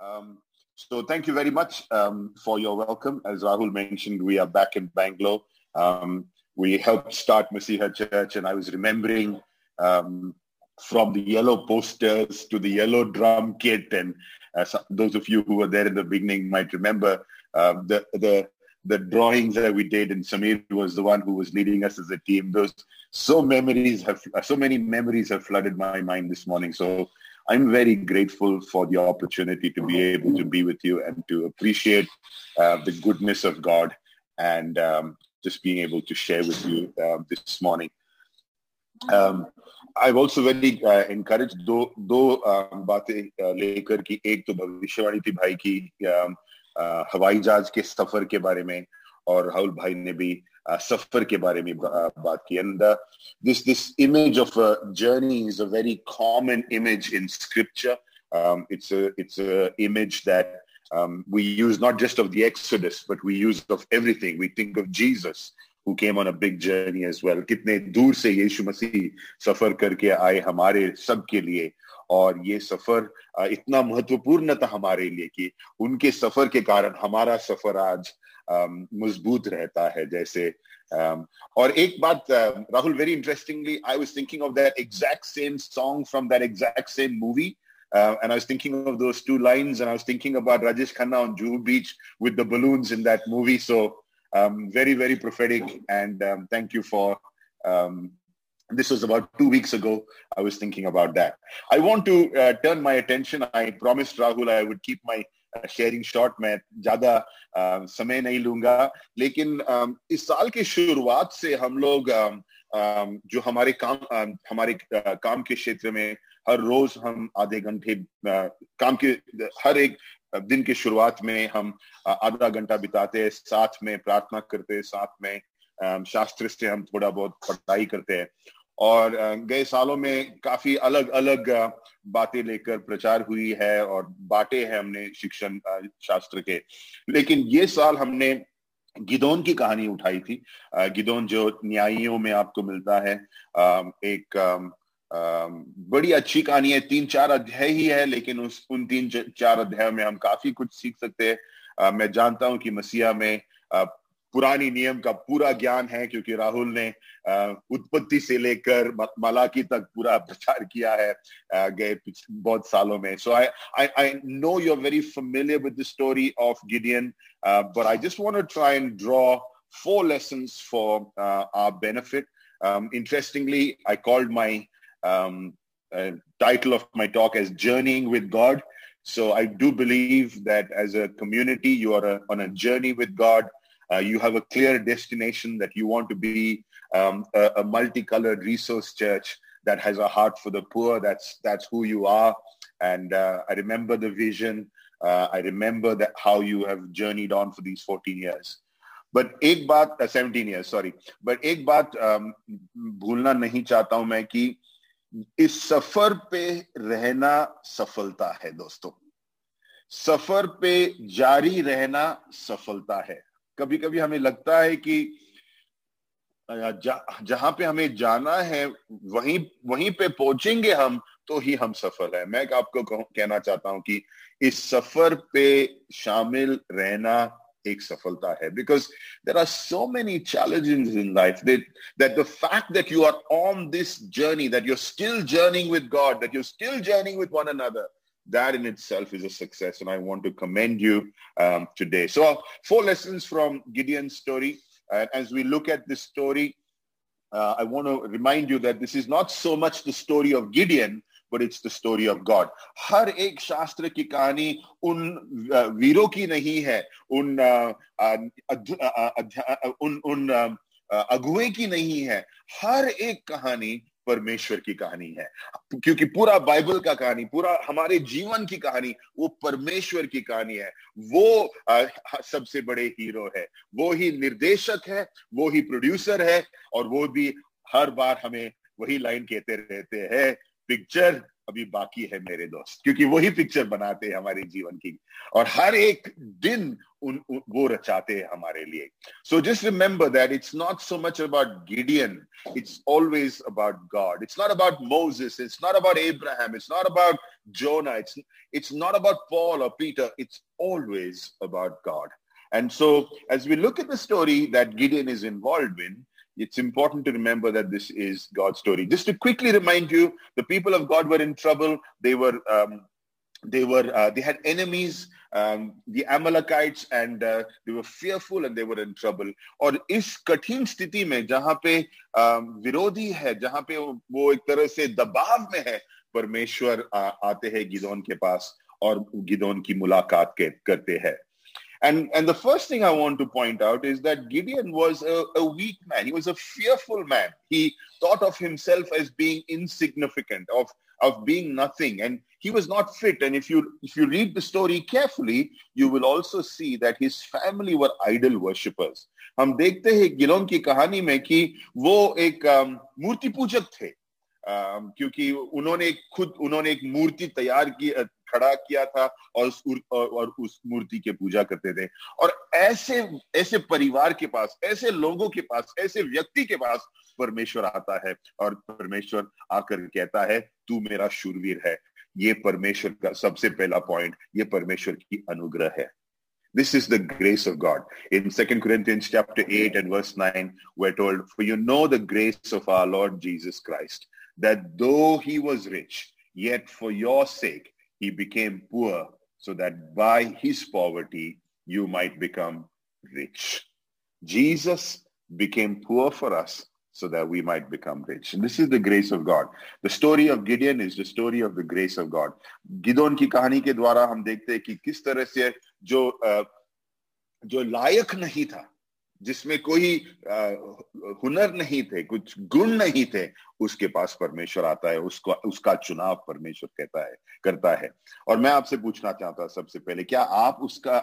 Um, so thank you very much um, for your welcome. As Rahul mentioned, we are back in Bangalore. Um, we helped start Masiha Church, and I was remembering um, from the yellow posters to the yellow drum kit, and uh, those of you who were there in the beginning might remember um, the the the drawings that we did, and Samir was the one who was leading us as a team. Those so memories have so many memories have flooded my mind this morning. So I'm very grateful for the opportunity to be able to be with you and to appreciate uh, the goodness of God and um, just being able to share with you uh, this morning. Um, I've also very uh, encouraged दो दो um, बातें लेकर की एक तो भविष्यवाणी थी भाई की um, हवाई जहाज के सफर के बारे में और राहुल भाई ने भी सफ़र के बारे में बात की and this this image of journey is a very common image in scripture it's it's image that um, we use not just of the Exodus, but we use of everything. We think of Jesus, who came on a big journey as well. कितने दूर से यीशु मसीह सफ़र करके आए हमारे सब के लिए और ये सफ़र इतना महत्वपूर्ण था हमारे लिए कि उनके सफ़र के कारण हमारा सफ़र आज मजबूत रहता है जैसे Um, और एक बात Rahul very interestingly I was thinking of that exact same song from that exact same movie Uh, and I was thinking of those two lines, and I was thinking about Rajesh Khanna on Juhu Beach with the balloons in that movie. So um, very, very prophetic. And um, thank you for. Um, this was about two weeks ago. I was thinking about that. I want to uh, turn my attention. I promised Rahul I would keep my sharing short में ज़्यादा समय नहीं लूँगा। लेकिन इस साल की शुरुआत से हम लोग जो हमारे काम हमारे काम के क्षेत्र में हर रोज हम आधे घंटे काम के, हर एक दिन की शुरुआत में हम आधा घंटा बिताते हैं, साथ में प्रार्थना करते हैं, साथ में शास्त्र से हम थोड़ा बहुत पढ़ाई करते हैं। और गए सालों में काफ़ी अलग अलग बातें लेकर प्रचार हुई है और बांटे हैं हमने शिक्षण शास्त्र के। लेकिन ये साल हमने गिदोन की कहानी उठाई थी। गिदोन जो न्यायियों में आपको मिलता है एक बड़ी अच्छी कहानी है। तीन चार अध्याय ही है, लेकिन उस, उन तीन चार अध्यायों में हम काफ़ी कुछ सीख सकते हैं। मैं जानता हूँ कि मसीहा में पुरानी नियम का पूरा ज्ञान है क्योंकि राहुल ने उत्पत्ति से लेकर मलाकी तक पूरा प्रचार किया है गए बहुत सालों में so I I I know you are very familiar with the story of Gideon but I just want to try and draw four lessons for uh, our benefit. Um, interestingly, I called my um, uh, title of my talk as Journeying with God. So I do believe that as a community, you are a, on a journey with God. Uh, you have a clear destination that you want to be um, a, a, multicolored resource church that has a heart for the poor. That's that's who you are. And uh, I remember the vision. Uh, I remember that how you have journeyed on for these 14 years. But एक बात uh, 17 years, sorry. But एक बात um, भूलना नहीं चाहता हूं मैं कि इस सफर पे रहना सफलता है दोस्तों सफर पे जारी रहना सफलता है कभी कभी हमें लगता है कि जहाँ पे हमें जाना है, वहीं वहीं पे पहुँचेंगे हम तो ही हम सफल है। मैं आपको कहना चाहता हूँ कि इस सफ़र पे शामिल रहना एक सफलता है। Because there are so many challenges in life that the fact that you are on this journey that you are still journeying with God that you still journeying with one another that in itself is a success. And I want to commend you um, today. So four lessons from Gideon's story. And as we look at this story, uh, I want to remind you that this is not so much the story of Gideon, but it's the story of God. हर एक शास्त्र की कहानी उन वीरों की नहीं है उन उन उन अगुए की नहीं है हर एक कहानी परमेश्वर की कहानी है। क्योंकि पूरा बाइबल का कहानी पूरा हमारे जीवन की कहानी वो परमेश्वर की कहानी है। वो आ, सबसे बड़े हीरो है। वो ही निर्देशक है वो ही प्रोड्यूसर है और वो भी हर बार हमें वही लाइन कहते रहते हैं पिक्चर अभी बाकी है मेरे दोस्त क्योंकि वही पिक्चर बनाते हैं हमारे जीवन की और हर एक दिन उन, उन वो रचाते हैं हमारे लिए so just remember that it's not so much about Gideon it's always about God it's not about Moses it's not about Abraham it's not about Jonah it's it's not about Paul और Peter it's always about God And so, as we look at the story that Gideon is involved in, it's important to remember that this is God's story. Just to quickly remind you, the people of God were in trouble. They were um, they were uh, they had enemies um, the amalekites and uh, they were fearful and they were in trouble और इस कठिन स्थिति में जहां पे um, विरोधी है जहां पे वो एक तरह से दबाव में है परमेश्वर आ, आते हैं गिदोन के पास और गिदोन की मुलाकात के, करते हैं and, and the first thing I want to point out is that Gideon was a, a weak man. He was a fearful man. He thought of himself as being insignificant, of, of being nothing. And he was not fit. And if you, if you read the story carefully, you will also see that his family were idol worshippers. हम देखते हैं Gilon की कहानी में कि वो एक मूर्ति पूजक थे क्योंकि उन्होंने खुद उन्होंने एक मूर्ति तैयार की खड़ा किया था और उस और उस मूर्ति की पूजा करते थे और ऐसे ऐसे परिवार के पास ऐसे लोगों के पास ऐसे व्यक्ति के पास परमेश्वर आता है और परमेश्वर आकर कहता है तू मेरा शूरवीर है ये परमेश्वर का सबसे पहला पॉइंट ये परमेश्वर की अनुग्रह है This is the grace of God. In 2 Corinthians chapter 8 and verse 9, we're told, For you know the grace of our Lord Jesus Christ, that though he was rich, yet for your sake he became poor so that by his poverty you might become rich. Jesus became poor for us so that we might become rich. And this is the grace of God. The story of Gideon is the story of the grace of God. गिदोन की कहानी के द्वारा हम देखते हैं कि किस तरह से जो जो लायक नहीं था जिसमें कोई हुनर नहीं थे, कुछ गुण नहीं थे, उसके पास परमेश्वर आता है, उसको, उसका चुनाव परमेश्वर कहता है, करता है। और मैं आपसे पूछना चाहता सबसे पहले, क्या आप उसका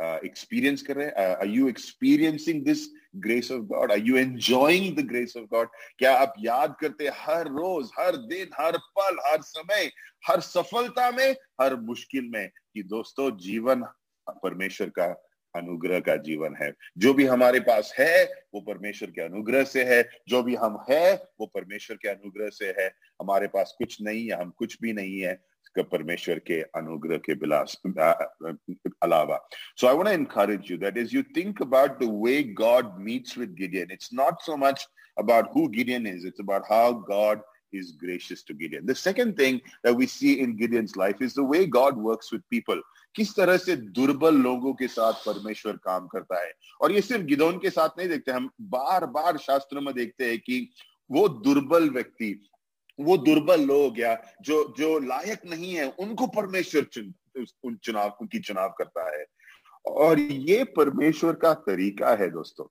एक्सपीरियंस कर रहे हैं? Are you experiencing this grace of God are you enjoying the grace of God क्या आप याद करते हर रोज, हर दिन, हर पल, हर समय, हर सफलता में, हर मुश्किल में कि दोस्तों, जीवन परमेश्वर का अनुग्रह का जीवन है। जो भी हमारे पास है, वो परमेश्वर के अनुग्रह से है। जो भी हम है, वो परमेश्वर के अनुग्रह से है। हमारे पास कुछ नहीं है, हम कुछ भी नहीं है परमेश्वर के अनुग्रह के बिलास अलावा। So I want to encourage you that is you think about the way God meets with Gideon it's not so much about who Gideon is. It's about how God is gracious to Gideon. The second thing that we see in Gideon's life is the way God works with people. किस तरह से दुर्बल लोगों के साथ परमेश्वर काम करता है और ये सिर्फ़ गिदौन के साथ नहीं देखते, हम बार बार शास्त्रों में देखते हैं कि वो दुर्बल व्यक्ति, वो दुर्बल लोग या जो जो लायक नहीं है, उनको परमेश्वर चुन उन चुनाव, उनकी चुनाव करता है और ये परमेश्वर का तरीका है दोस्तों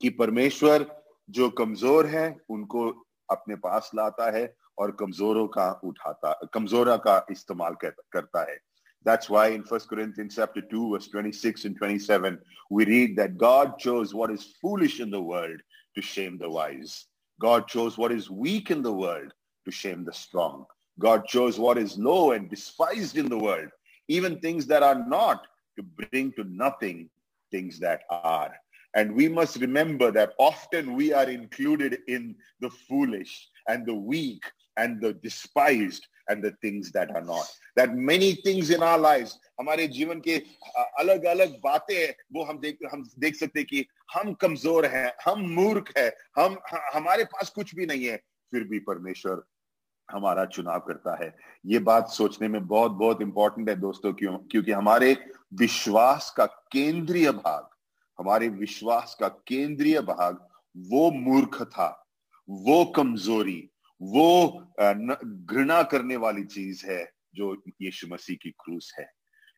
कि परमेश्वर जो कमज़ोर है, उनको अपने पास लाता है और कमजोरों का उठाता कमजोरा का इस्तेमाल करता है That's why in 1 Corinthians chapter 2, verse 26 and 27, we read that God chose what is foolish in the world to shame the wise. God chose what is weak in the world to shame the strong. God chose what is low and despised in the world, even things that are not, to bring to nothing things that are. And we must remember that often we are included in the foolish and the weak and the despised and the things that are not. That many things in our lives, हमारे जीवन के अलग अलग बातें वो हम देख हम देख सकते कि हम कमज़ोर हैं हम मूर्ख हैं हम हमारे पास कुछ भी नहीं है फिर भी परमेश्वर हमारा चुनाव करता है ये बात सोचने में बहुत बहुत इंपॉर्टेंट है दोस्तों क्यों क्योंकि हमारे विश्वास का केंद्रीय भाग हमारे विश्वास का केंद्रीय भाग, वो मूर्ख था, वो कमज़ोरी, वो घृणा करने वाली चीज़ है जो यीशु मसीह की क्रूस है।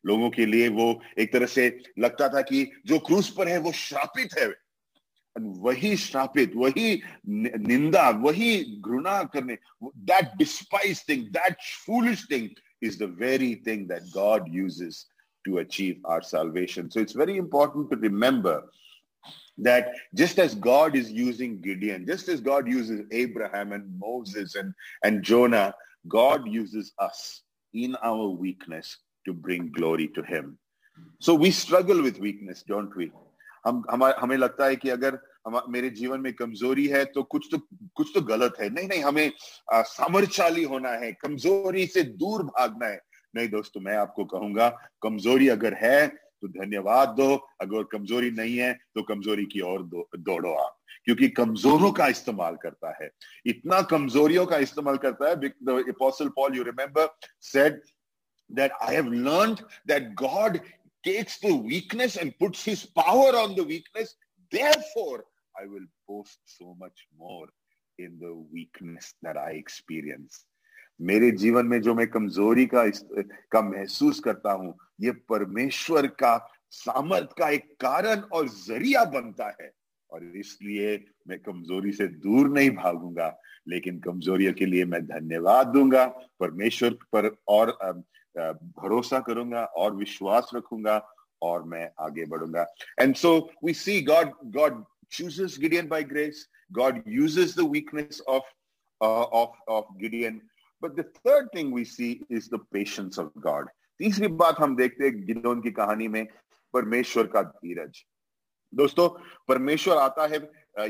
लोगों के लिए वो एक तरह से लगता था कि जो क्रूस पर है वो श्रापित है। वही श्रापित, वही निंदा, वही घृणा करने that despise thing that foolish thing is the very thing that God uses to achieve our salvation. So it's very important to remember that just as God is using Gideon, just as God uses Abraham and Moses and, and Jonah, God uses us in our weakness to bring glory to Him. So we struggle with weakness, don't we? हम हमें लगता है कि अगर हम मेरे जीवन में कमजोरी है तो कुछ तो कुछ तो गलत है नहीं नहीं हमें सामर्थ्यशाली होना है कमजोरी से दूर भागना है नहीं दोस्तों मैं आपको कहूँगा कमज़ोरी अगर है तो धन्यवाद दो। अगर कमज़ोरी नहीं है तो कमज़ोरी की ओर दौड़ो दो, आप। क्योंकि कमजोरों का इस्तेमाल करता है। इतना कमजोरियों का इस्तेमाल करता है Paul you remember said that I have learn that God takes the weakness and puts his power on the weakness therefore I will boast so much more in the weakness that I experience मेरे जीवन में जो मैं कमज़ोरी का का महसूस करता हूँ ये परमेश्वर का सामर्थ का एक कारण और ज़रिया बनता है और इसलिए मैं कमज़ोरी से दूर नहीं भागूँगा लेकिन कमजोरियों के लिए मैं धन्यवाद दूँगा परमेश्वर पर और भरोसा करूँगा और विश्वास रखूँगा और मैं आगे बढ़ूँगा and so we see God God chooses Gideon by grace. God uses the weakness of uh, of Gideon But the third thing we see is the patience of God. तीसरी बात हम देखते हैं गिदोन की कहानी में परमेश्वर का धीरज दोस्तों परमेश्वर आता है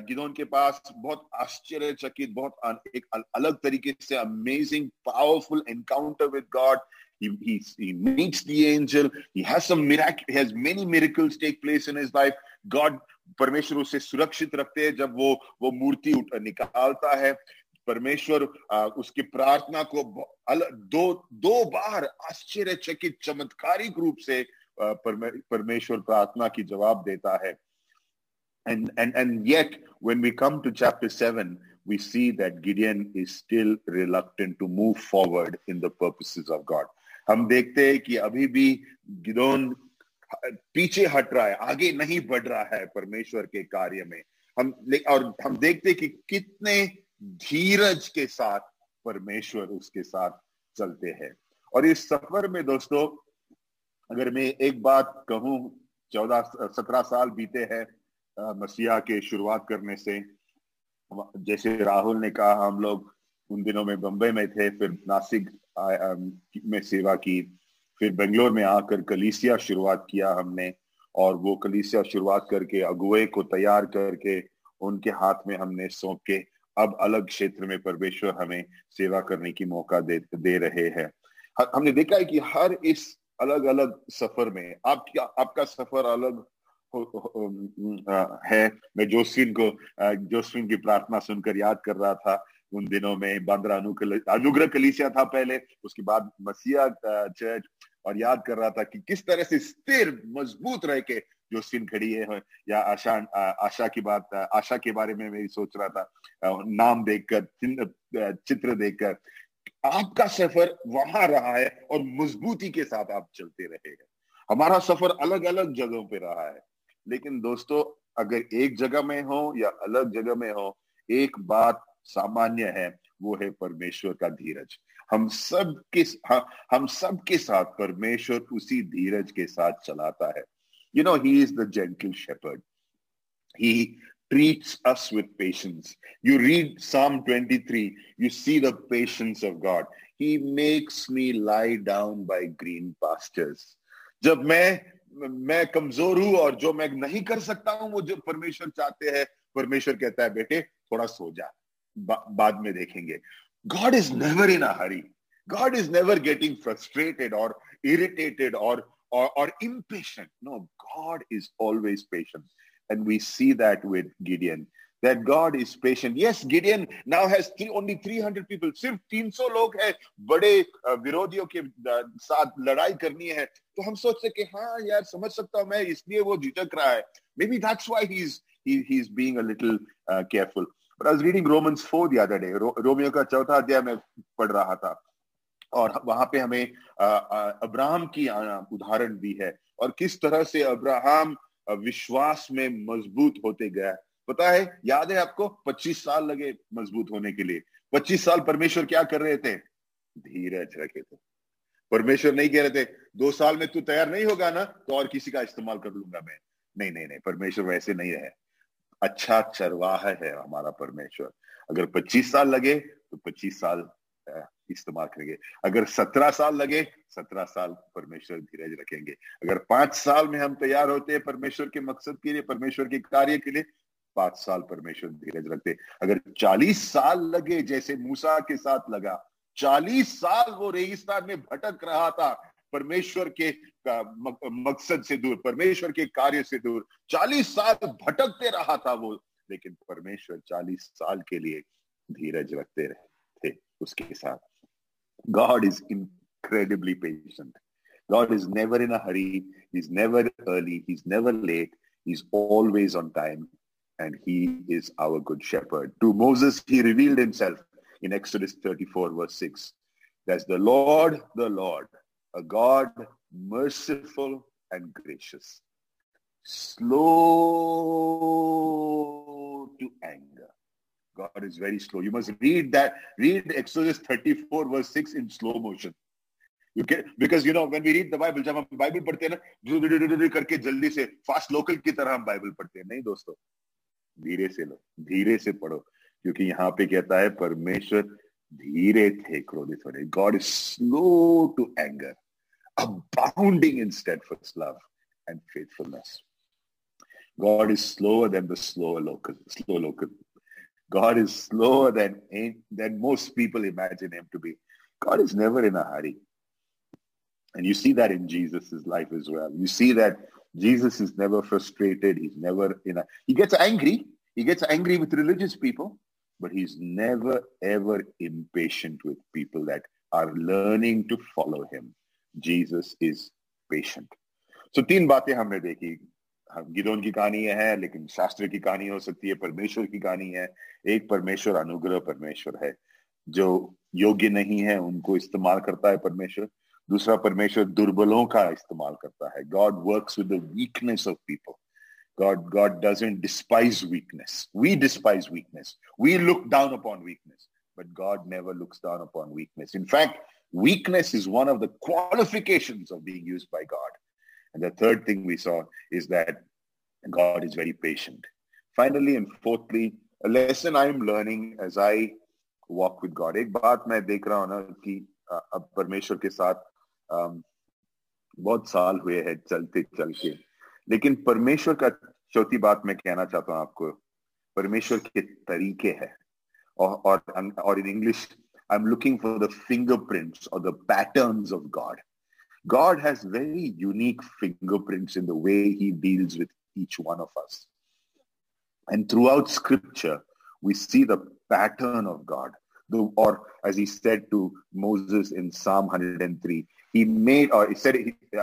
गिदोन के पास बहुत आश्चर्यचकित बहुत एक अलग तरीके से amazing powerful encounter with God He, he, he meets the angel. He has some miracle. He has many miracles take place in his life. God परमेश्वर उसे सुरक्षित रखते हैं जब वो वो मूर्ति निकालता है परमेश्वर उसकी प्रार्थना को दो दो बार आश्चर्यचकित, चमत्कारिक रूप से परमेश्वर प्रार्थना की जवाब देता है। And and and yet, when we come to chapter 7 we see that gideon is still reluctant to move forward in the purposes of god. हम देखते हैं कि अभी भी गिदोन पीछे हट रहा है, आगे नहीं बढ़ रहा है परमेश्वर के कार्य में। हम और हम देखते कि कितने धीरज के साथ परमेश्वर उसके साथ चलते हैं। और इस सफ़र में दोस्तों, अगर मैं एक बात कहूँ, चौदह, सत्रह साल बीते हैं मसीहा के शुरुआत करने से। जैसे राहुल ने कहा, हम लोग उन दिनों में बंबई में थे, फिर नासिक में सेवा की, फिर बेंगलोर में आकर कलीसिया शुरुआत किया हमने। और वो कलीसिया शुरुआत करके अगुए को तैयार करके, उनके हाथ में हमने सौंप। के अब अलग क्षेत्र में परमेश्वर हमें सेवा करने की मौका दे दे रहे हैं। हमने देखा है कि हर इस अलग अलग सफ़र में आपका आपका सफ़र अलग है मैं जोसफिन को जोसफिन की प्रार्थना सुनकर याद कर रहा था उन दिनों में। बांद्रा अनुग्रह कलीसिया था पहले, उसके बाद मसीहा चर्च। और याद कर रहा था कि किस तरह से स्थिर, मज़बूत रह के जो सीन खड़ी है या आशा आशा की बात आशा के बारे में मैं सोच रहा था नाम देखकर चित्र देखकर, आपका सफ़र वहाँ रहा है और मजबूती के साथ आप चलते रहे हैं। हमारा सफ़र अलग अलग जगहों पे रहा है, लेकिन दोस्तों, अगर एक जगह में हो या अलग जगह में हो, एक बात सामान्य है, वो है परमेश्वर का धीरज। हम सब के हम सब के साथ परमेश्वर उसी धीरज के साथ चलाता है। You know, He is the gentle shepherd. He treats us with patience. You read Psalm 23, you see the patience of God. He makes me lie down by green pastures. जब मैं मैं कमजोर हूं और जो मैं नहीं कर सकता हूं वो जो परमेश्वर चाहते हैं परमेश्वर कहता है बेटे थोड़ा सो जा बा, बाद में देखेंगे God is never in a hurry. God is never getting frustrated or irritated or or, or impatient. No, God is always patient. And we see that with Gideon, that God is patient. Yes, Gideon now has three, only 300 people. सिर्फ 300 लोग हैं बड़े विरोधियों के साथ लड़ाई करनी है तो हम सोचते कि हाँ यार समझ सकता हूँ मैं इसलिए वो झिझक रहा है maybe that's why he's he, he's being a little uh, careful but I was reading Romans 4 the other day row, Romeo का चौथा अध्याय में पढ़ रहा था और वहाँ पे हमें अब्राहम की उदाहरण दी है। और किस तरह से अब्राहम विश्वास में मज़बूत होते गया। पता है, याद है आपको 25 साल लगे मज़बूत होने के लिए। 25 साल परमेश्वर क्या कर रहे थे? धीरज रखे थे। परमेश्वर नहीं कह रहे थे, दो साल में तू तैयार नहीं होगा ना तो और किसी का इस्तेमाल कर लूँगा मैं। नहीं नहीं नहीं, परमेश्वर वैसे नहीं है अच्छा चरवाह है हमारा परमेश्वर। अगर 25 साल लगे तो 25 साल इस्तेमाल करेंगे। अगर सत्रह साल लगे, सत्रह साल परमेश्वर धीरज रखेंगे। अगर पाँच साल में हम तैयार होते हैं परमेश्वर के मकसद के लिए, परमेश्वर के कार्य के लिए, पाँच साल परमेश्वर धीरज रखते अगर चालीस साल लगे, जैसे मूसा के साथ लगा, चालीस साल वो रेगिस्तान में भटक रहा था, परमेश्वर के मकसद से दूर, परमेश्वर के कार्य से दूर, चालीस साल भटकते रहा था वो, लेकिन परमेश्वर चालीस साल के लिए धीरज रखते रहे थे उसके साथ। God is incredibly patient. God is never in a hurry. He's never early. He's never late. He's always on time. And he is our good shepherd. To Moses, he revealed himself in Exodus 34, verse 6. That's the Lord, the Lord, a God merciful and gracious, slow to anger God is very slow. You must read that. Read Exodus 34 verse 6 in slow motion. You can, because you know when we read the Bible, जब हम Bible पढ़ते हैं ना करके जल्दी से fast local की तरह हम बाइबल पढ़ते हैं नहीं दोस्तों धीरे से लो धीरे से पढ़ो क्योंकि यहाँ पे कहता है परमेश्वर धीरे थे क्रोधित होने God is slow to anger abounding in steadfast love and faithfulness. God is slower than the slower local, slow local. God is slower than, than most people imagine him to be. God is never in a hurry. And you see that in Jesus' life as well. You see that Jesus is never frustrated. He's never in a, he gets angry. He gets angry with religious people, but he's never ever impatient with people that are learning to follow him. Jesus is patient. So teen baatein humne dekhi. गिदोन की कहानी है लेकिन शास्त्र की कहानी हो सकती है परमेश्वर की कहानी है एक परमेश्वर अनुग्रह परमेश्वर है जो योग्य नहीं है उनको इस्तेमाल करता है परमेश्वर दूसरा परमेश्वर दुर्बलों का इस्तेमाल करता है God works with weakness of people God, God doesn't despise weakness. We despise weakness. We look down upon weakness, but God never looks down upon weakness. In fact, weakness is one of the qualifications of being used by God. And the third thing we saw is that God is very patient. Finally and fourthly, a lesson I'm learning as I walk with God. एक बात मैं देख रहा हूँ ना कि अब परमेश्वर के साथ बहुत साल हुए हैं चलते चल के लेकिन परमेश्वर का चौथी बात मैं कहना चाहता हूँ आपको परमेश्वर के तरीके हैं और और और in English I am looking for the fingerprints और the patterns of God God has very unique fingerprints in the way he deals with each one of us. And throughout scripture, we see the pattern of God. The, or as he said to Moses in Psalm 103, he made, or he said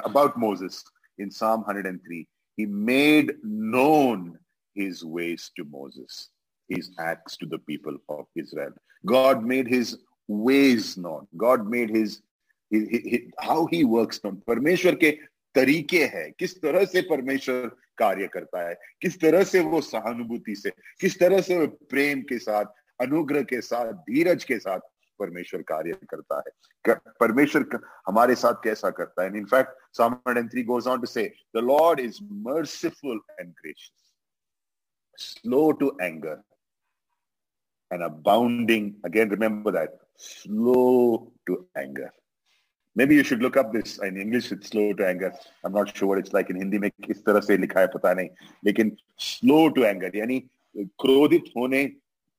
about Moses in Psalm 103, he made known his ways to Moses, his acts to the people of Israel. God made his ways known. God made his how he works परमेश्वर के तरीके हैं। किस तरह से परमेश्वर कार्य करता है, किस तरह से वो सहानुभूति से, किस तरह से वो प्रेम के साथ, अनुग्रह के साथ, धीरज के साथ परमेश्वर कार्य करता है। परमेश्वर हमारे साथ कैसा करता है? In fact Psalm 103 goes on to say, the Lord is merciful and gracious, slow to anger, and abounding, again, remember that, slow to anger. Maybe you should look up this in English. It's slow to anger. I'm not sure what it's like in Hindi में किस तरह से लिखा है पता नहीं लेकिन slow to anger यानी क्रोधित होने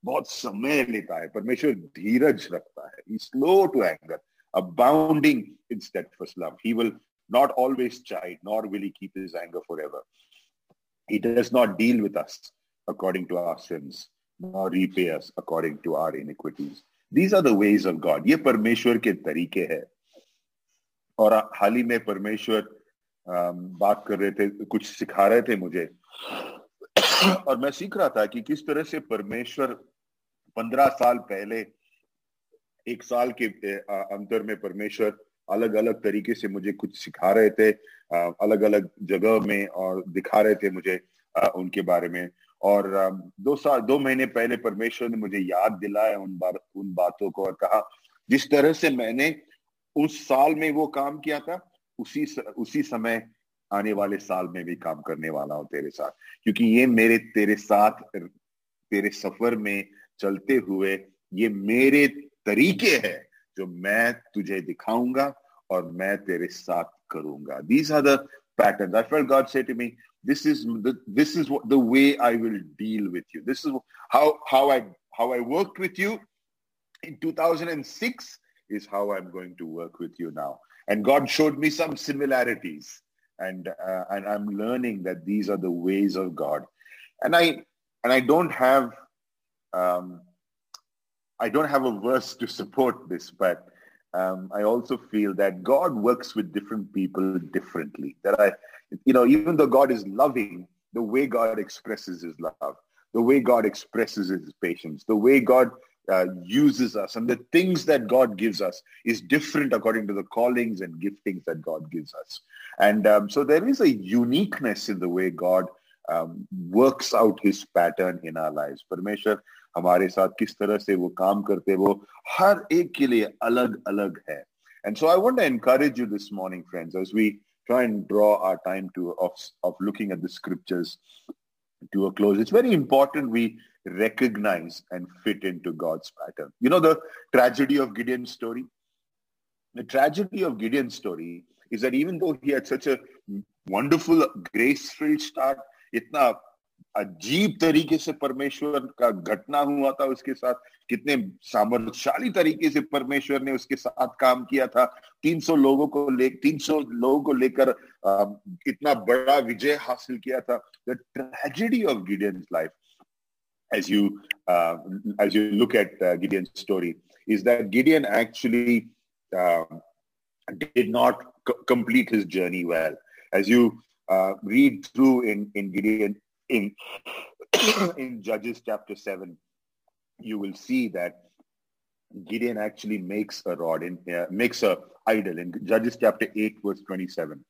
बहुत समय लेता है परमेश्वर धीरज रखता है He's slow to anger, abounding in steadfast love. He will not always chide, nor will he keep his anger forever. He does not deal with us according to our sins, nor repay us according to our iniquities. These are the ways of God. ये परमेश्वर के तरीके हैं और हाल ही में परमेश्वर बात कर रहे थे, कुछ सिखा रहे थे मुझे। और मैं सीख रहा था कि किस तरह से परमेश्वर पंद्रह साल पहले, एक साल के अंतर में परमेश्वर अलग अलग तरीके से मुझे कुछ सिखा रहे थे अलग अलग जगह में और दिखा रहे थे मुझे उनके बारे में। और दो साल दो महीने पहले परमेश्वर ने मुझे याद दिलाया उन बार, उन बातों को और कहा, जिस तरह से मैंने उस साल में वो काम किया था, उसी उसी समय आने वाले साल में भी काम करने वाला हूँ तेरे साथ। क्योंकि ये मेरे, तेरे साथ, तेरे सफ़र में चलते हुए ये मेरे तरीके है जो मैं तुझे दिखाऊँगा और मैं तेरे साथ करूँगा। These are the I felt God say to me this is what, the way I will deal with you. This is how how I how I worked with you in 2006 is how I'm going to work with you now. And God showed me some similarities, and uh, and I'm learning that these are the ways of God. And I and I don't have um, I don't have a verse to support this, but um, I also feel that God works with different people differently. That I, you know, even though God is loving, the way God expresses his love, the way God expresses his patience, the way God uh, uses us and the things that God gives us is different according to the callings and giftings that God gives us. And um, so there is a uniqueness in the way God um, works out his pattern in our lives. Parmeshwar हमारे साथ किस तरह से वो काम करते वो हर एक के लिए अलग अलग है and so I want to encourage you this morning, friends, as we try and draw our time to of, of looking at the scriptures to a close. It's very important we recognize and fit into God's pattern. You know the tragedy of Gideon's story? The tragedy of Gideon's story is that even though he had such a wonderful, grace-filled start, itna अजीब तरीके से परमेश्वर का घटना हुआ था उसके साथ कितने सामर्थशाली तरीके से परमेश्वर ने उसके साथ काम किया था 300 लोगों को ले 300 लोगों को लेकर इतना बड़ा विजय हासिल किया था the tragedy of Gideon's life as you uh, as you look at uh, Gideon's story is that Gideon actually uh, did not c- complete his journey well. As you uh, read through in in Gideon in in Judges chapter 7, you will see that Gideon actually makes a rod, in, uh, makes a idol. In Judges chapter 8, verse 27,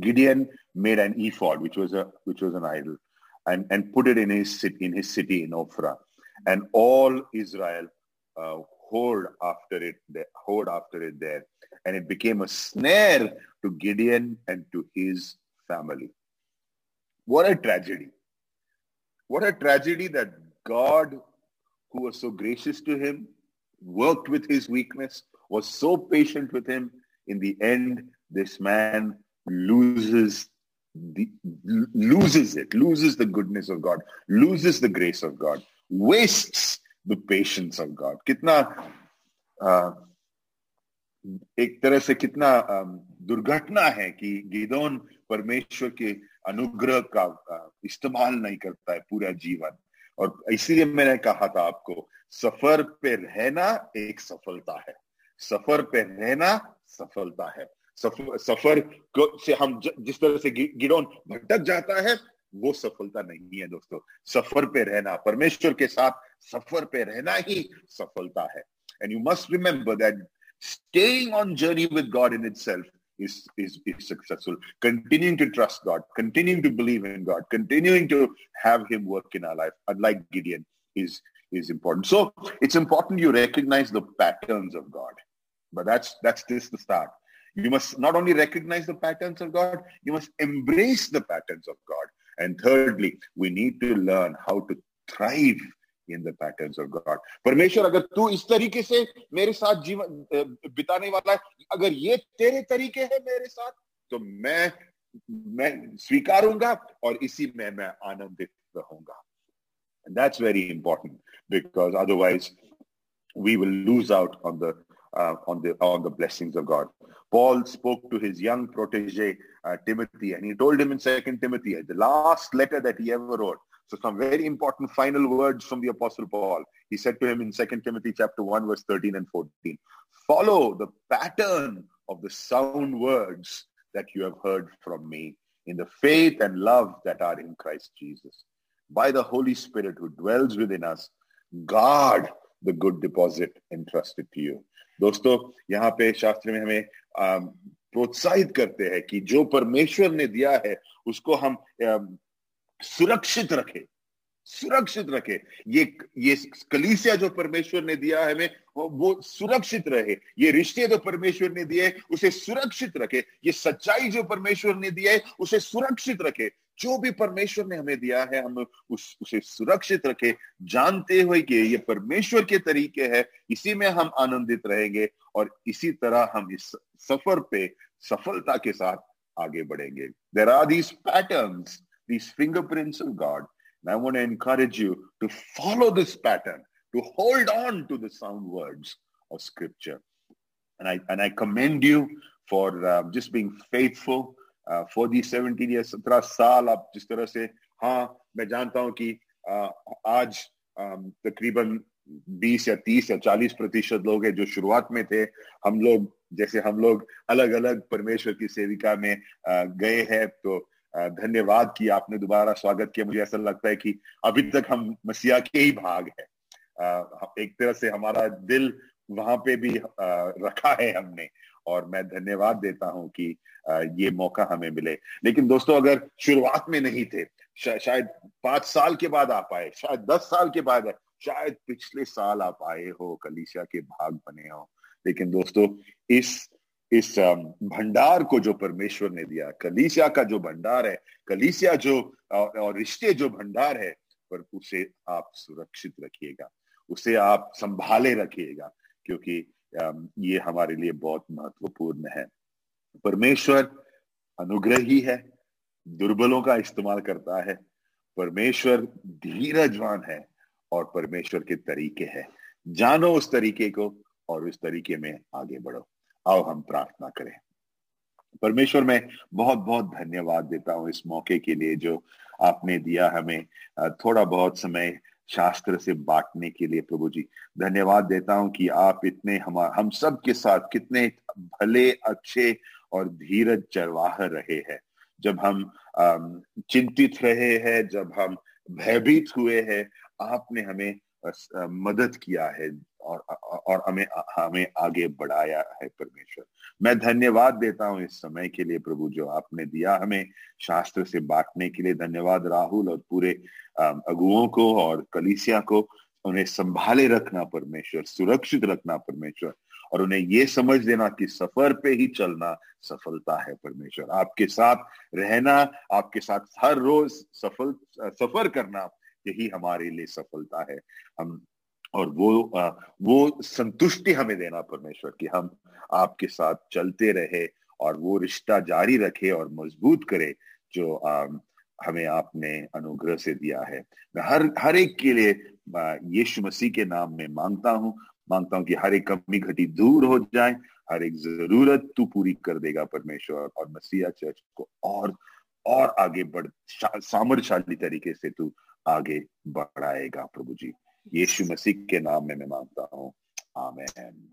Gideon made an ephod, which was a which was an idol, and, and put it in his city, in his city in Ophrah. And all Israel uh, hoard after it, hoard after it there. And it became a snare to Gideon and to his family. What a tragedy. What a tragedy that God, who was so gracious to him, worked with his weakness, was so patient with him. In the end, this man loses the, loses it, loses the goodness of God, loses the grace of God, wastes the patience of God. Kitna uh, एक तरह से कितना दुर्घटना है कि गिदोन परमेश्वर के अनुग्रह का इस्तेमाल नहीं करता है पूरा जीवन। और इसीलिए मैंने कहा था आपको सफ़र पे रहना एक सफलता है। सफ़र पे रहना सफलता है। सफर, सफर से हम जिस तरह से गिरोन भटक जाता है वो सफलता नहीं है दोस्तों सफर पे रहना परमेश्वर के साथ सफर पे रहना ही सफलता है and you must remember that staying on journey with God in itself is, is, is successful. Continuing to trust God, continuing to believe in God, continuing to have him work in our life, unlike Gideon, is, is important. So it's important you recognize the patterns of God. But that's that's just the start. You must not only recognize the patterns of God, you must embrace the patterns of God. And thirdly, we need to learn how to thrive in the patterns of God परमेश्वर अगर तू इस तरीके से मेरे साथ जीवन बिताने वाला है अगर ये तेरे तरीके हैं मेरे साथ तो मैं मैं स्वीकारूंगा और इसी में मैं आनंदित रहूंगा and that's very important because otherwise we will lose out on the uh, on the on the blessings of God. Paul spoke to his young protege uh, Timothy, and he told him in Second Timothy, the last letter that he ever wrote, so some very important final words from the Apostle Paul. He said to him in 2 Timothy chapter 1, verse 13 and 14, follow the pattern of the sound words that you have heard from me in the faith and love that are in Christ Jesus. By the Holy Spirit who dwells within us, guard the good deposit entrusted to you. दोस्तों, यहाँ पे शास्त्र में हमें प्रोत्साहित करते हैं कि जो परमेश्वर ने दिया है, उसको हम सुरक्षित रखे। सुरक्षित रखे। ये ये कलीसिया जो परमेश्वर ने दिया है हमें वो सुरक्षित रहे। ये रिश्ते जो परमेश्वर ने दिए, उसे सुरक्षित रखे। ये सच्चाई जो परमेश्वर ने दिया है, उसे सुरक्षित रखे। जो भी परमेश्वर ने हमें दिया है, हम उस, उसे सुरक्षित रखे। जानते हुए कि ये परमेश्वर के तरीके है, इसी में हम आनंदित रहेंगे और इसी तरह हम इस सफ़र पे सफलता के साथ आगे बढ़ेंगे। There are these pattern these fingerprint of God I want encourage you to follow this pattern to hold on to the sound words of scripture and I and I commend you for just being faithful the seventeen year सत्रह साल आप जिस तरह से हाँ मैं जानता हूँ कि आज तकरीबन बीस या तीस या चालीस प्रतिशत लोग हैं जो शुरुआत में थे। हम लोग, जैसे हम लोग अलग अलग परमेश्वर की सेविका में गए हैं तो धन्यवाद कि आपने दोबारा स्वागत किया। मुझे ऐसा लगता है कि अभी तक हम मसीहा के ही भाग है। एक तरह से हमारा दिल वहाँ पे भी रखा है हमने। और मैं धन्यवाद देता हूँ कि ये मौका हमें मिले। लेकिन दोस्तों अगर शुरुआत में नहीं थे शा, शायद पाँच साल के बाद आप आए शायद दस साल के बाद आए शायद पिछले साल आप आए हो कलीसिया के भाग बने हो। लेकिन दोस्तों इस इस भंडार को जो परमेश्वर ने दिया कलीसिया का जो भंडार है कलीसिया जो और रिश्ते जो भंडार है पर उसे आप सुरक्षित रखिएगा उसे आप संभाले रखिएगा क्योंकि ये हमारे लिए बहुत महत्वपूर्ण है। परमेश्वर अनुग्रही है, दुर्बलों का इस्तेमाल करता है, परमेश्वर धीरजवान है और परमेश्वर के तरीके हैं। जानो उस तरीके को और उस तरीके में आगे बढ़ो। आओ हम प्रार्थना करें। परमेश्वर, मैं बहुत बहुत धन्यवाद देता हूँ इस मौके के लिए जो आपने दिया हमें। थोड़ा बहुत समय शास्त्र से बांटने के लिए, प्रभु जी। धन्यवाद देता हूँ कि आप इतने हम हम सब के साथ कितने भले, अच्छे और धीरज चरवाह रहे हैं। जब हम चिंतित रहे हैं, जब हम भयभीत हुए हैं, आपने हमें मदद किया है और और हमें हमें आगे बढ़ाया है परमेश्वर। मैं धन्यवाद देता हूँ इस समय के लिए प्रभु जो आपने दिया हमें शास्त्र से बांटने के लिए। धन्यवाद राहुल और पूरे अगुओं को और कलीसिया को। उन्हें संभाले रखना परमेश्वर, सुरक्षित रखना परमेश्वर और उन्हें ये समझ देना कि सफ़र पे ही चलना सफलता है परमेश्वर। आपके साथ रहना, आपके साथ हर रोज सफल, सफ़र करना यही हमारे लिए सफलता है। हम, और वो वो संतुष्टि हमें देना परमेश्वर कि हम आपके साथ चलते रहे और वो रिश्ता जारी रखे और मज़बूत करे जो हमें आपने अनुग्रह से दिया है। मैं हर हर एक के लिए यीशु मसीह के नाम में माँगता हूँ। माँगता हूँ कि हर एक कमी घटी दूर हो जाए। हर एक ज़रूरत तू पूरी कर देगा परमेश्वर और मसीहा चर्च को और और आगे बढ़ सामर्थशाली तरीके से तू आगे बढ़ाएगा प्रभु जी। यीशु मसीह के नाम में मैं माँगता हूँ। आमेन।